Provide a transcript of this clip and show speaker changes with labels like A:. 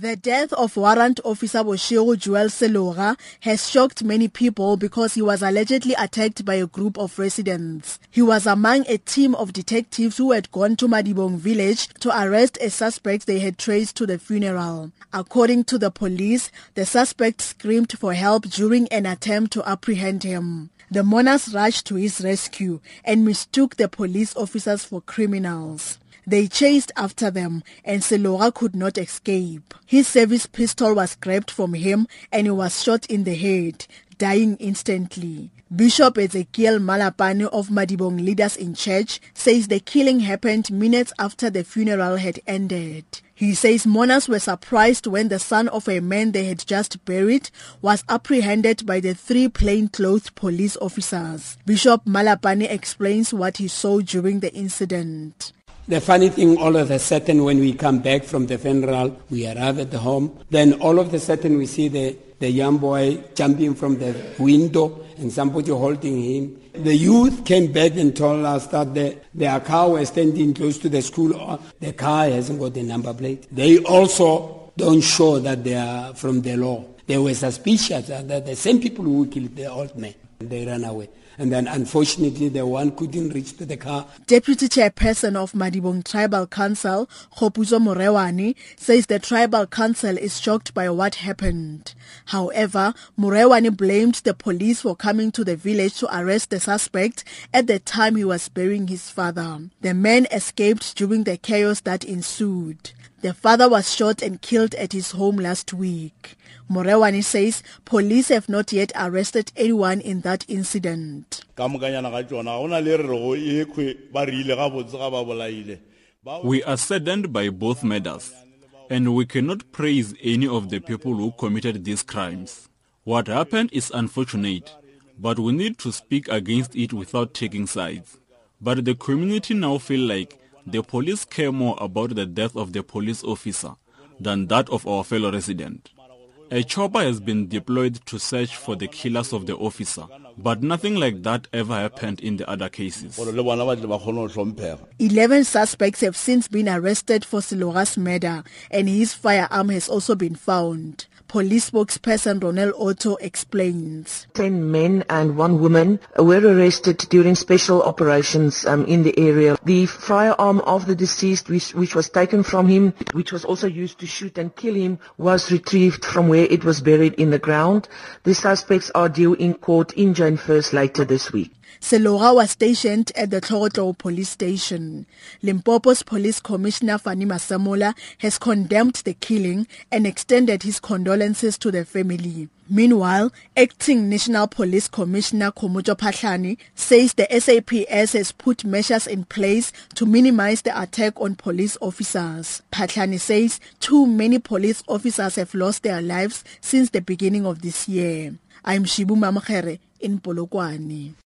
A: The death of Warrant Officer Boshego Joel Selora has shocked many people because he was allegedly attacked by a group of residents. He was among a team of detectives who had gone to Madibong village to arrest a suspect they had traced to the funeral. According to the police, the suspect screamed for help during an attempt to apprehend him. The mourners rushed to his rescue and mistook the police officers for criminals. They chased after them and Selora could not escape. His service pistol was grabbed from him and he was shot in the head, dying instantly. Bishop Ezekiel Malapane of Madibong Leaders in Church says the killing happened minutes after the funeral had ended. He says mourners were surprised when the son of a man they had just buried was apprehended by the three plainclothes police officers. Bishop Malapane explains what he saw during the incident.
B: The funny thing, all of a sudden, when we come back from the funeral, we arrive at the home. Then all of a sudden, we see the, the young boy jumping from the window and somebody holding him. The youth came back and told us that the, their car was standing close to the school. The car hasn't got the number plate. They also don't show that they are from the law. They were suspicious that the same people who killed the old man, they ran away and then unfortunately the one couldn't reach the car.
A: Deputy Chairperson of Madibong Tribal Council, Khopuzo Morewani, says the Tribal Council is shocked by what happened. However, Morewani blamed the police for coming to the village to arrest the suspect at the time he was burying his father. The man escaped during the chaos that ensued. The father was shot and killed at his home last week. Morewani says police have not yet arrested anyone in that incident.
C: We are saddened by both murders, and we cannot praise any of the people who committed these crimes. What happened is unfortunate, but we need to speak against it without taking sides. But the community now feel like the police care more about the death of the police officer than that of our fellow resident. A chopper has been deployed to search for the killers of the officer, but nothing like that ever happened in the other cases.
A: 11 suspects have since been arrested for Selora's murder, and his firearm has also been found. Police spokesperson Ronel Otto explains.
D: Ten men and one woman were arrested during special operations um, in the area. The firearm of the deceased, which, which was taken from him, which was also used to shoot and kill him, was retrieved from where it was buried in the ground. The suspects are due in court in Jane Furse later this week.
A: Selora was stationed at the Tlhokotlo police station. Limpopo's police commissioner Fani Masemola has condemned the killing and extended his condolences to the family. Meanwhile, acting National Police Commissioner Khomotso Phahlane says the SAPS has put measures in place to minimize the attack on police officers. Phahlane says too many police officers have lost their lives since the beginning of this year. I'm Shibu Mamkhere inipolokwane